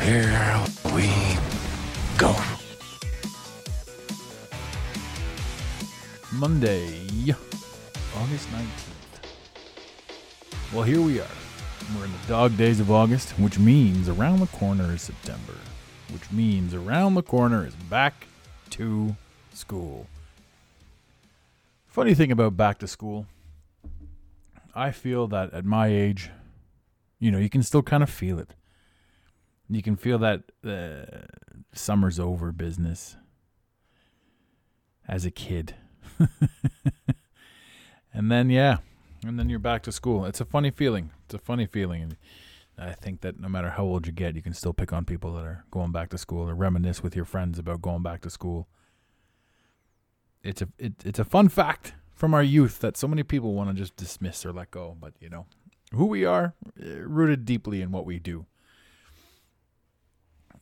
here we go. Monday, August 19th. Well, here we are. We're in the dog days of August, which means around the corner is September, which means around the corner is back to school. Funny thing about back to school, I feel that at my age, you know, you can still kind of feel it. You can feel that uh, summer's over business as a kid. and then, yeah, and then you're back to school. It's a funny feeling. It's a funny feeling. And I think that no matter how old you get, you can still pick on people that are going back to school or reminisce with your friends about going back to school. It's a it, it's a fun fact from our youth that so many people want to just dismiss or let go, but you know, who we are, eh, rooted deeply in what we do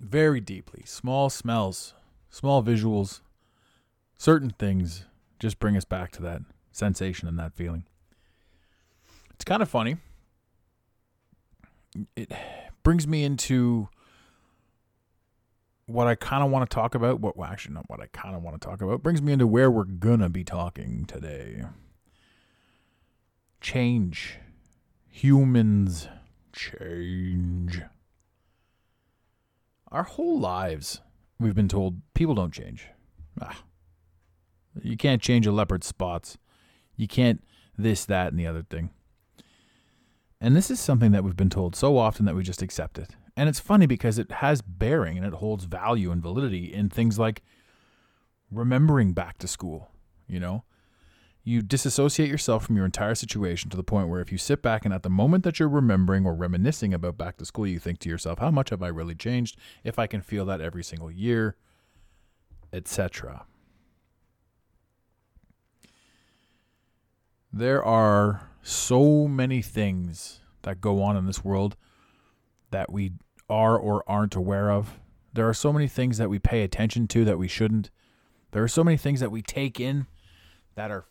very deeply. Small smells, small visuals, certain things just bring us back to that sensation and that feeling. It's kind of funny. It brings me into what I kind of want to talk about. What well, actually not what I kind of want to talk about. Brings me into where we're gonna be talking today. Change. Humans change. Our whole lives, we've been told people don't change. Ah. You can't change a leopard's spots. You can't this, that, and the other thing. And this is something that we've been told so often that we just accept it. And it's funny because it has bearing and it holds value and validity in things like remembering back to school, you know? You disassociate yourself from your entire situation to the point where if you sit back and at the moment that you're remembering or reminiscing about back to school, you think to yourself, how much have I really changed if I can feel that every single year, etc. There are so many things that go on in this world that we are or aren't aware of. There are so many things that we pay attention to that we shouldn't. There are so many things that we take in that are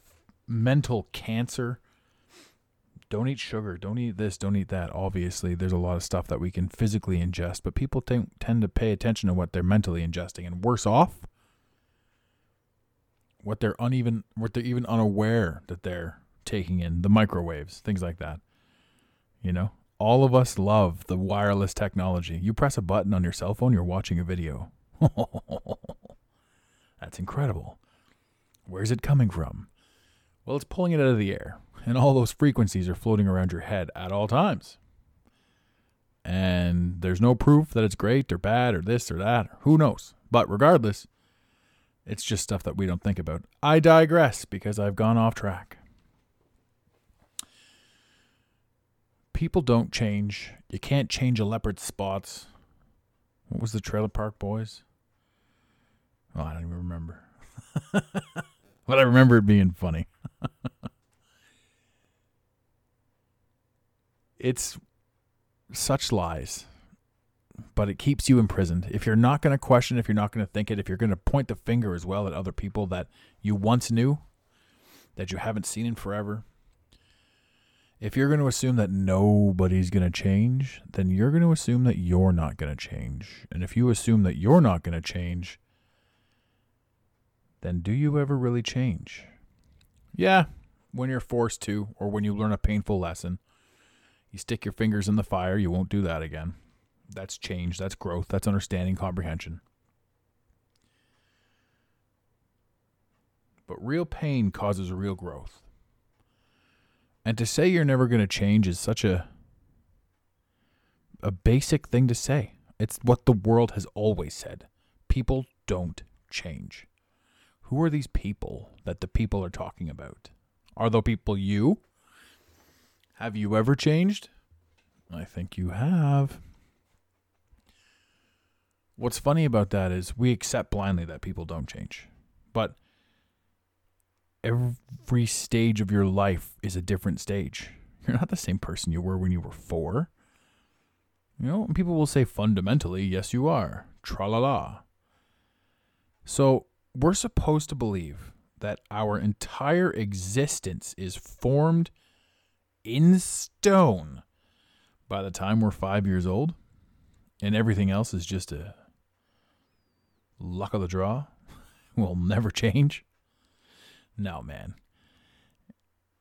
mental cancer. Don't eat sugar. Don't eat this. Don't eat that. Obviously, there's a lot of stuff that we can physically ingest, but people t- tend to pay attention to what they're mentally ingesting, and worse off, what they're uneven, what they're even unaware that they're taking in the microwaves, things like that. You know, all of us love the wireless technology. You press a button on your cell phone, you're watching a video. That's incredible. Where's it coming from? Well, it's pulling it out of the air, and all those frequencies are floating around your head at all times. And there's no proof that it's great or bad or this or that. Who knows? But regardless, it's just stuff that we don't think about. I digress because I've gone off track. People don't change. You can't change a leopard's spots. What was the Trailer Park Boys? Oh, I don't even remember. but I remember it being funny. it's such lies, but it keeps you imprisoned. If you're not going to question, if you're not going to think it, if you're going to point the finger as well at other people that you once knew, that you haven't seen in forever, if you're going to assume that nobody's going to change, then you're going to assume that you're not going to change. And if you assume that you're not going to change, then do you ever really change? Yeah, when you're forced to, or when you learn a painful lesson. You stick your fingers in the fire, you won't do that again. That's change, that's growth, that's understanding, comprehension. But real pain causes real growth. And to say you're never going to change is such a a basic thing to say. It's what the world has always said. People don't change. Who are these people that the people are talking about? Are the people you? Have you ever changed? I think you have. what's funny about that is we accept blindly that people don't change. But every stage of your life is a different stage. You're not the same person you were when you were four. You know, people will say fundamentally, yes, you are. Tra la la. So we're supposed to believe that our entire existence is formed in stone by the time we're five years old, and everything else is just a luck of the draw, will never change. No, man.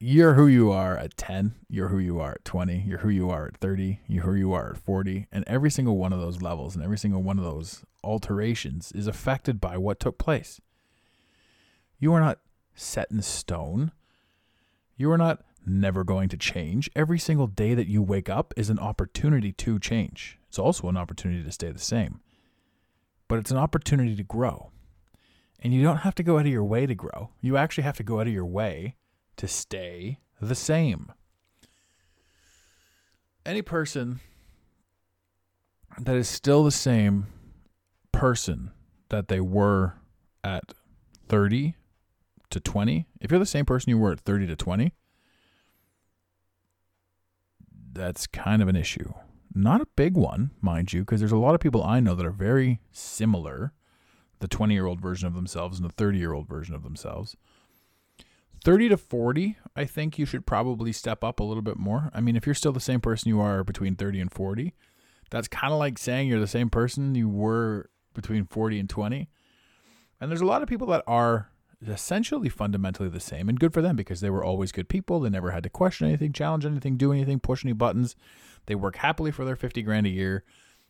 You're who you are at 10, you're who you are at 20, you're who you are at 30, you're who you are at 40, and every single one of those levels and every single one of those alterations is affected by what took place. You are not set in stone. You are not never going to change. Every single day that you wake up is an opportunity to change. It's also an opportunity to stay the same, but it's an opportunity to grow. And you don't have to go out of your way to grow. You actually have to go out of your way to stay the same. Any person that is still the same person that they were at 30 to 20, if you're the same person you were at 30 to 20, that's kind of an issue. Not a big one, mind you, because there's a lot of people I know that are very similar the 20 year old version of themselves and the 30 year old version of themselves. 30 to 40, I think you should probably step up a little bit more. I mean, if you're still the same person you are between 30 and 40, that's kind of like saying you're the same person you were between 40 and 20. And there's a lot of people that are essentially fundamentally the same and good for them because they were always good people. They never had to question anything, challenge anything, do anything, push any buttons. They work happily for their 50 grand a year.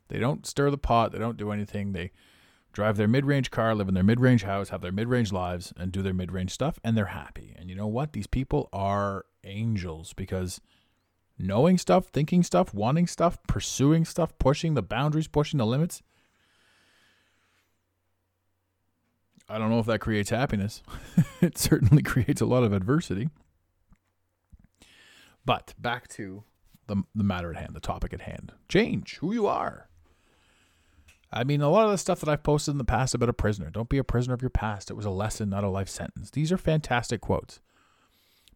They don't stir the pot, they don't do anything. They drive their mid-range car, live in their mid-range house, have their mid-range lives and do their mid-range stuff and they're happy. And you know what? These people are angels because knowing stuff, thinking stuff, wanting stuff, pursuing stuff, pushing the boundaries, pushing the limits I don't know if that creates happiness. it certainly creates a lot of adversity. But back to the, the matter at hand, the topic at hand. Change who you are. I mean, a lot of the stuff that I've posted in the past about a prisoner. Don't be a prisoner of your past. It was a lesson, not a life sentence. These are fantastic quotes.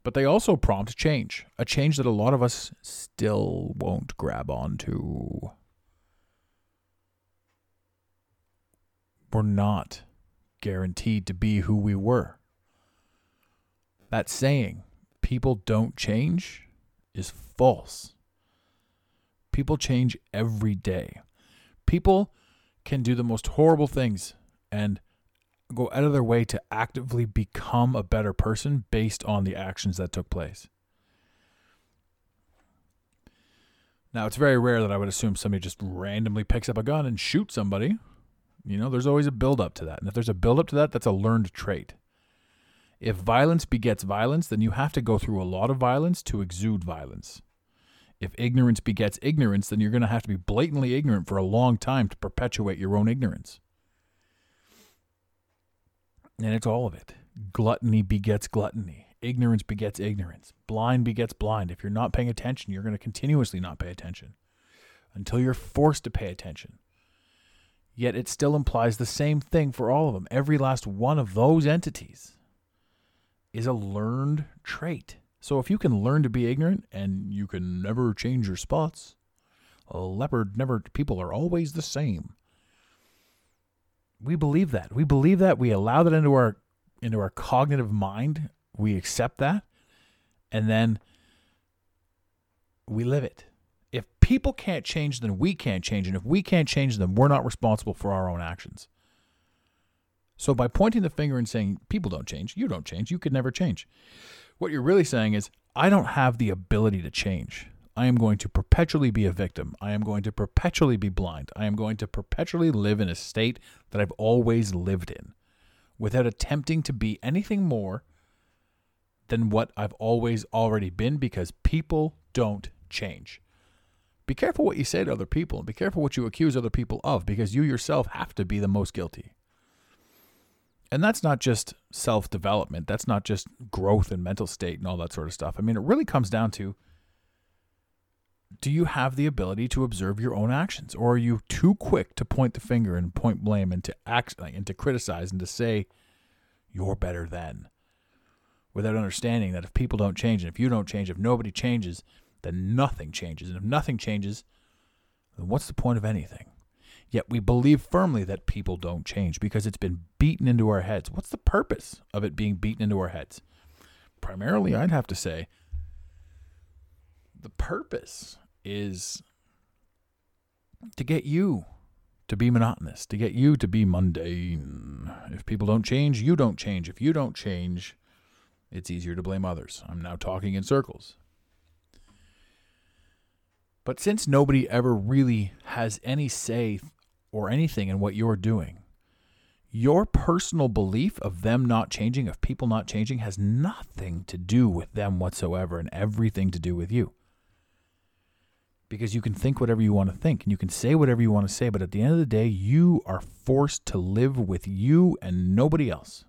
But they also prompt change, a change that a lot of us still won't grab onto. We're not guaranteed to be who we were. That saying, people don't change, is false. People change every day. People can do the most horrible things and go out of their way to actively become a better person based on the actions that took place. Now, it's very rare that I would assume somebody just randomly picks up a gun and shoots somebody. You know, there's always a build up to that. And if there's a build up to that, that's a learned trait. If violence begets violence, then you have to go through a lot of violence to exude violence. If ignorance begets ignorance, then you're going to have to be blatantly ignorant for a long time to perpetuate your own ignorance. And it's all of it. Gluttony begets gluttony. Ignorance begets ignorance. Blind begets blind. If you're not paying attention, you're going to continuously not pay attention until you're forced to pay attention. Yet it still implies the same thing for all of them. Every last one of those entities is a learned trait. So if you can learn to be ignorant and you can never change your spots, a leopard never, people are always the same. We believe that. We believe that. We allow that into our into our cognitive mind. We accept that. And then we live it if people can't change, then we can't change. And if we can't change them, we're not responsible for our own actions. So by pointing the finger and saying, people don't change, you don't change, you could never change, what you're really saying is, I don't have the ability to change. I am going to perpetually be a victim. I am going to perpetually be blind. I am going to perpetually live in a state that I've always lived in without attempting to be anything more than what I've always already been because people don't change. Be careful what you say to other people and be careful what you accuse other people of because you yourself have to be the most guilty. And that's not just self development, that's not just growth and mental state and all that sort of stuff. I mean, it really comes down to do you have the ability to observe your own actions? Or are you too quick to point the finger and point blame and to act and to criticize and to say you're better than without understanding that if people don't change and if you don't change if nobody changes then nothing changes. And if nothing changes then what's the point of anything yet we believe firmly that people don't change because it's been beaten into our heads what's the purpose of it being beaten into our heads primarily i'd have to say the purpose is to get you to be monotonous, to get you to be mundane. If people don't change, you don't change. If you don't change, it's easier to blame others. I'm now talking in circles. But since nobody ever really has any say or anything in what you're doing, your personal belief of them not changing, of people not changing, has nothing to do with them whatsoever and everything to do with you because you can think whatever you want to think and you can say whatever you want to say, but at the end of the day, you are forced to live with you and nobody else.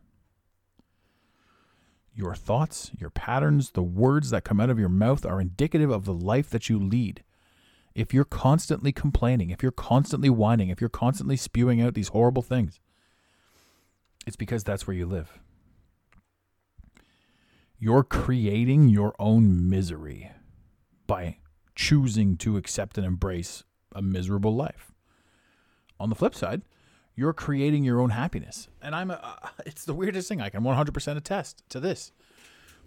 Your thoughts, your patterns, the words that come out of your mouth are indicative of the life that you lead. If you're constantly complaining, if you're constantly whining, if you're constantly spewing out these horrible things, it's because that's where you live. You're creating your own misery by choosing to accept and embrace a miserable life. On the flip side, you're creating your own happiness. And I'm a, it's the weirdest thing. I can 100% attest to this.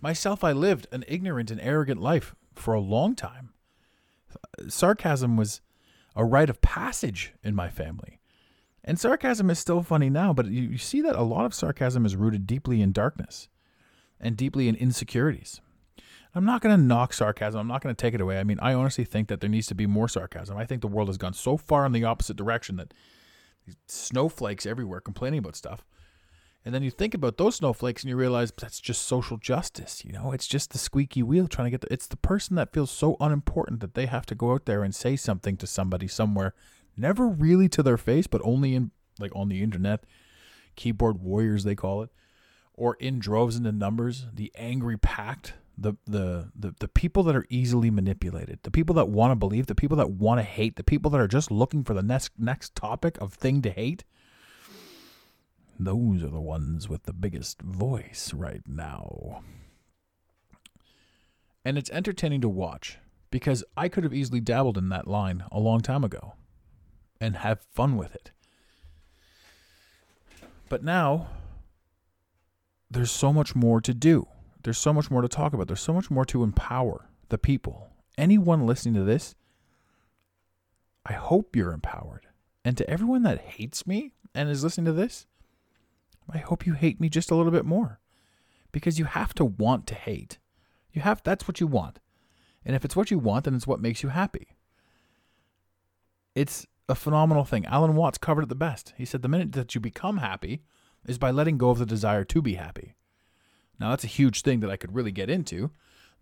Myself, I lived an ignorant and arrogant life for a long time. Sarcasm was a rite of passage in my family. And sarcasm is still funny now, but you, you see that a lot of sarcasm is rooted deeply in darkness and deeply in insecurities. I'm not going to knock sarcasm. I'm not going to take it away. I mean, I honestly think that there needs to be more sarcasm. I think the world has gone so far in the opposite direction that snowflakes everywhere complaining about stuff. And then you think about those snowflakes and you realize that's just social justice. You know, it's just the squeaky wheel trying to get the, it's the person that feels so unimportant that they have to go out there and say something to somebody somewhere, never really to their face, but only in like on the internet, keyboard warriors, they call it, or in droves and in numbers, the angry pact the, the the the people that are easily manipulated, the people that want to believe, the people that want to hate, the people that are just looking for the next next topic of thing to hate. Those are the ones with the biggest voice right now. And it's entertaining to watch because I could have easily dabbled in that line a long time ago and have fun with it. But now there's so much more to do there's so much more to talk about. There's so much more to empower the people. Anyone listening to this, I hope you're empowered. And to everyone that hates me and is listening to this, I hope you hate me just a little bit more. Because you have to want to hate. You have that's what you want. And if it's what you want, then it's what makes you happy. It's a phenomenal thing. Alan Watts covered it the best. He said the minute that you become happy is by letting go of the desire to be happy. Now, that's a huge thing that I could really get into.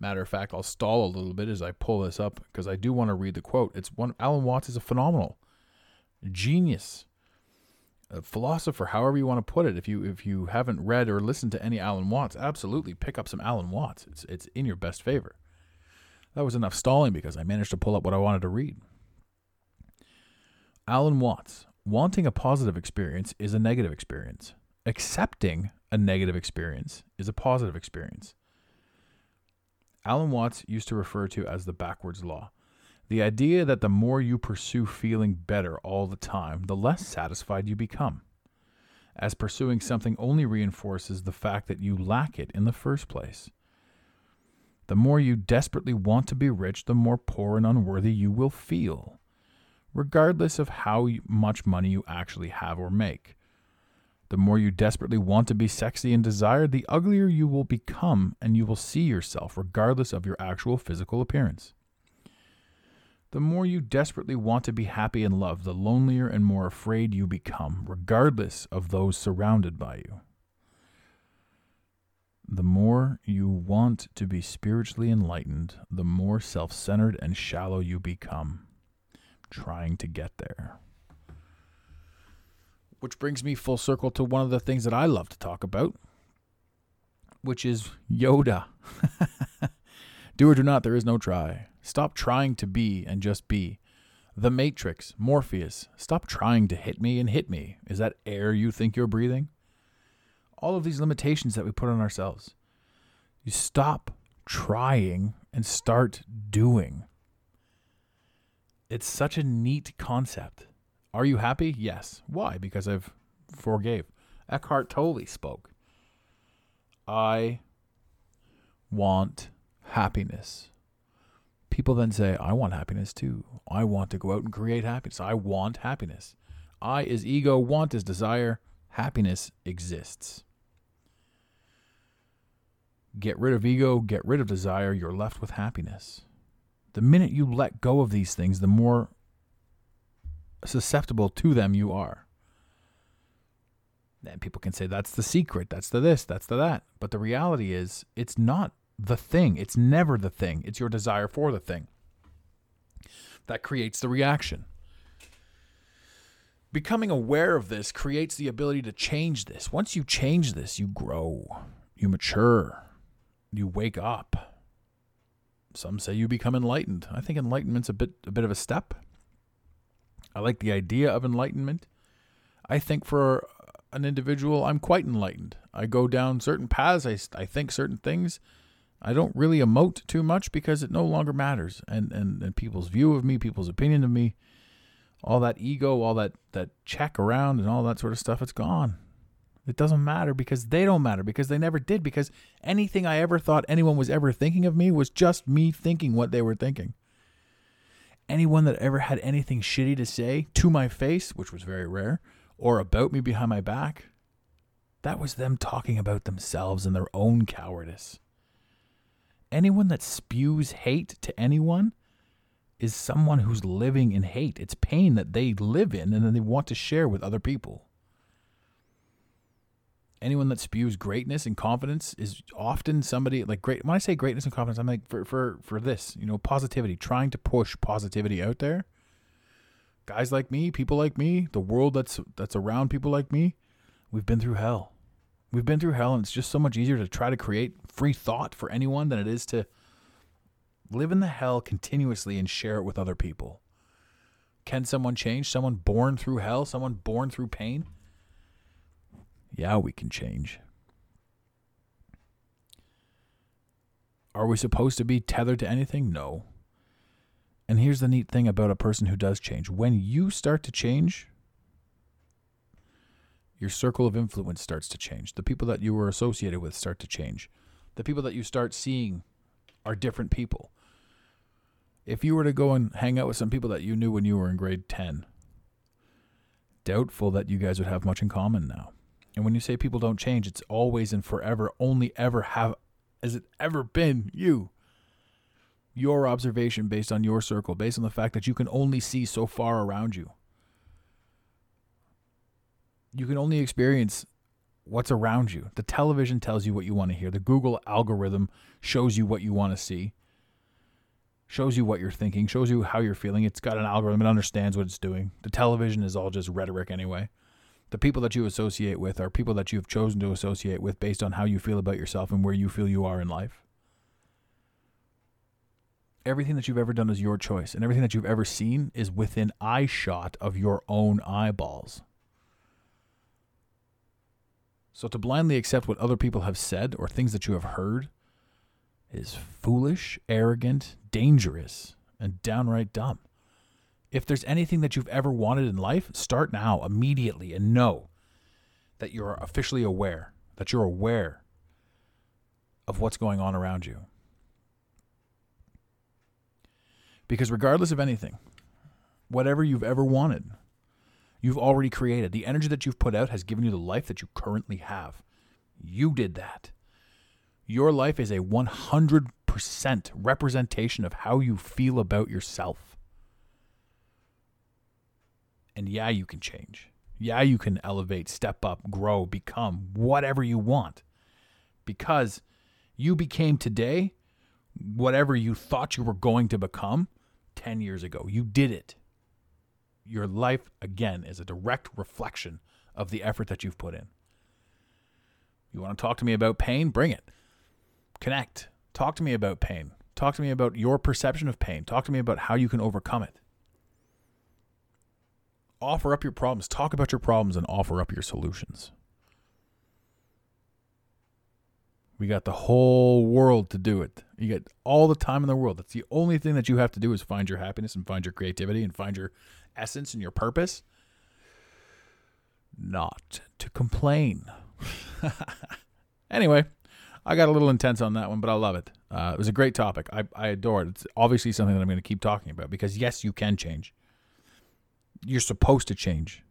Matter of fact, I'll stall a little bit as I pull this up because I do want to read the quote. It's one Alan Watts is a phenomenal genius, philosopher, however you want to put it. If you if you haven't read or listened to any Alan Watts, absolutely pick up some Alan Watts. It's it's in your best favor. That was enough stalling because I managed to pull up what I wanted to read. Alan Watts, wanting a positive experience is a negative experience. Accepting a negative experience is a positive experience. Alan Watts used to refer to as the backwards law. The idea that the more you pursue feeling better all the time, the less satisfied you become, as pursuing something only reinforces the fact that you lack it in the first place. The more you desperately want to be rich, the more poor and unworthy you will feel, regardless of how much money you actually have or make. The more you desperately want to be sexy and desired, the uglier you will become, and you will see yourself regardless of your actual physical appearance. The more you desperately want to be happy and loved, the lonelier and more afraid you become, regardless of those surrounded by you. The more you want to be spiritually enlightened, the more self centered and shallow you become, trying to get there. Which brings me full circle to one of the things that I love to talk about, which is Yoda. do or do not, there is no try. Stop trying to be and just be. The Matrix, Morpheus, stop trying to hit me and hit me. Is that air you think you're breathing? All of these limitations that we put on ourselves. You stop trying and start doing. It's such a neat concept. Are you happy? Yes. Why? Because I've forgave. Eckhart Tolle spoke. I want happiness. People then say, I want happiness too. I want to go out and create happiness. I want happiness. I is ego, want is desire, happiness exists. Get rid of ego, get rid of desire, you're left with happiness. The minute you let go of these things, the more susceptible to them you are. And people can say that's the secret, that's the this, that's the that. But the reality is, it's not the thing. It's never the thing. It's your desire for the thing that creates the reaction. Becoming aware of this creates the ability to change this. Once you change this, you grow, you mature, you wake up. Some say you become enlightened. I think enlightenment's a bit a bit of a step. I like the idea of enlightenment. I think for an individual, I'm quite enlightened. I go down certain paths, I, I think certain things. I don't really emote too much because it no longer matters. And, and, and people's view of me, people's opinion of me, all that ego, all that, that check around and all that sort of stuff, it's gone. It doesn't matter because they don't matter because they never did. Because anything I ever thought anyone was ever thinking of me was just me thinking what they were thinking. Anyone that ever had anything shitty to say to my face, which was very rare, or about me behind my back, that was them talking about themselves and their own cowardice. Anyone that spews hate to anyone is someone who's living in hate. It's pain that they live in and then they want to share with other people. Anyone that spews greatness and confidence is often somebody like great. When I say greatness and confidence, I'm like for for for this, you know, positivity, trying to push positivity out there guys like me, people like me, the world that's that's around people like me, we've been through hell. We've been through hell and it's just so much easier to try to create free thought for anyone than it is to live in the hell continuously and share it with other people. Can someone change? Someone born through hell? Someone born through pain? Yeah, we can change. Are we supposed to be tethered to anything? No. And here's the neat thing about a person who does change when you start to change, your circle of influence starts to change. The people that you were associated with start to change. The people that you start seeing are different people. If you were to go and hang out with some people that you knew when you were in grade 10, doubtful that you guys would have much in common now. And when you say people don't change, it's always and forever, only ever have, has it ever been you your observation based on your circle, based on the fact that you can only see so far around you. You can only experience what's around you. The television tells you what you want to hear. The Google algorithm shows you what you want to see, shows you what you're thinking, shows you how you're feeling. It's got an algorithm, it understands what it's doing. The television is all just rhetoric anyway. The people that you associate with are people that you've chosen to associate with based on how you feel about yourself and where you feel you are in life everything that you've ever done is your choice, and everything that you've ever seen is within eye shot of your own eyeballs. So to blindly accept what other people have said or things that you have heard is foolish, arrogant, dangerous, and downright dumb. If there's anything that you've ever wanted in life, start now, immediately, and know that you're officially aware, that you're aware of what's going on around you. Because regardless of anything, whatever you've ever wanted, you've already created. The energy that you've put out has given you the life that you currently have. You did that. Your life is a 100% representation of how you feel about yourself. And yeah, you can change. Yeah, you can elevate, step up, grow, become whatever you want. Because you became today whatever you thought you were going to become 10 years ago. You did it. Your life, again, is a direct reflection of the effort that you've put in. You want to talk to me about pain? Bring it. Connect. Talk to me about pain. Talk to me about your perception of pain. Talk to me about how you can overcome it. Offer up your problems. Talk about your problems and offer up your solutions. We got the whole world to do it. You get all the time in the world. That's the only thing that you have to do is find your happiness and find your creativity and find your essence and your purpose. Not to complain. anyway, I got a little intense on that one, but I love it. Uh, it was a great topic. I, I adore it. It's obviously something that I'm going to keep talking about because, yes, you can change. You're supposed to change.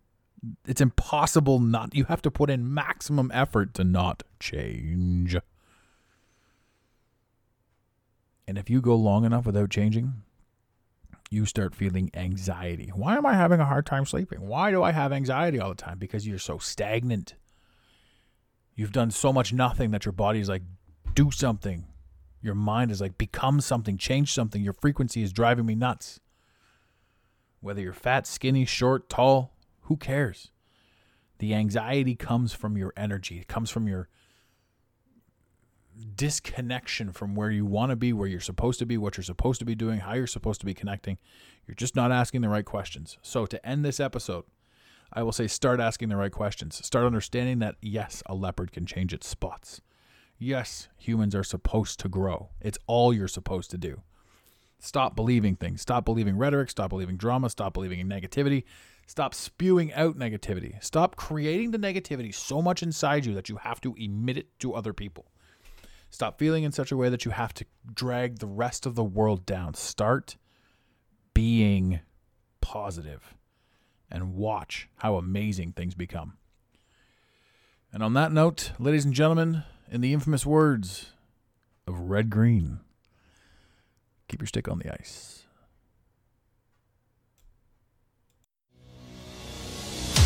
It's impossible not. You have to put in maximum effort to not change. And if you go long enough without changing, you start feeling anxiety. Why am I having a hard time sleeping? Why do I have anxiety all the time? Because you're so stagnant. You've done so much nothing that your body is like, do something. Your mind is like, become something, change something. Your frequency is driving me nuts. Whether you're fat, skinny, short, tall, who cares? The anxiety comes from your energy, it comes from your disconnection from where you want to be, where you're supposed to be, what you're supposed to be doing, how you're supposed to be connecting. You're just not asking the right questions. So, to end this episode, I will say start asking the right questions. Start understanding that, yes, a leopard can change its spots. Yes, humans are supposed to grow. It's all you're supposed to do. Stop believing things. Stop believing rhetoric. Stop believing drama. Stop believing in negativity. Stop spewing out negativity. Stop creating the negativity so much inside you that you have to emit it to other people. Stop feeling in such a way that you have to drag the rest of the world down. Start being positive and watch how amazing things become. And on that note, ladies and gentlemen, in the infamous words of Red Green, keep your stick on the ice.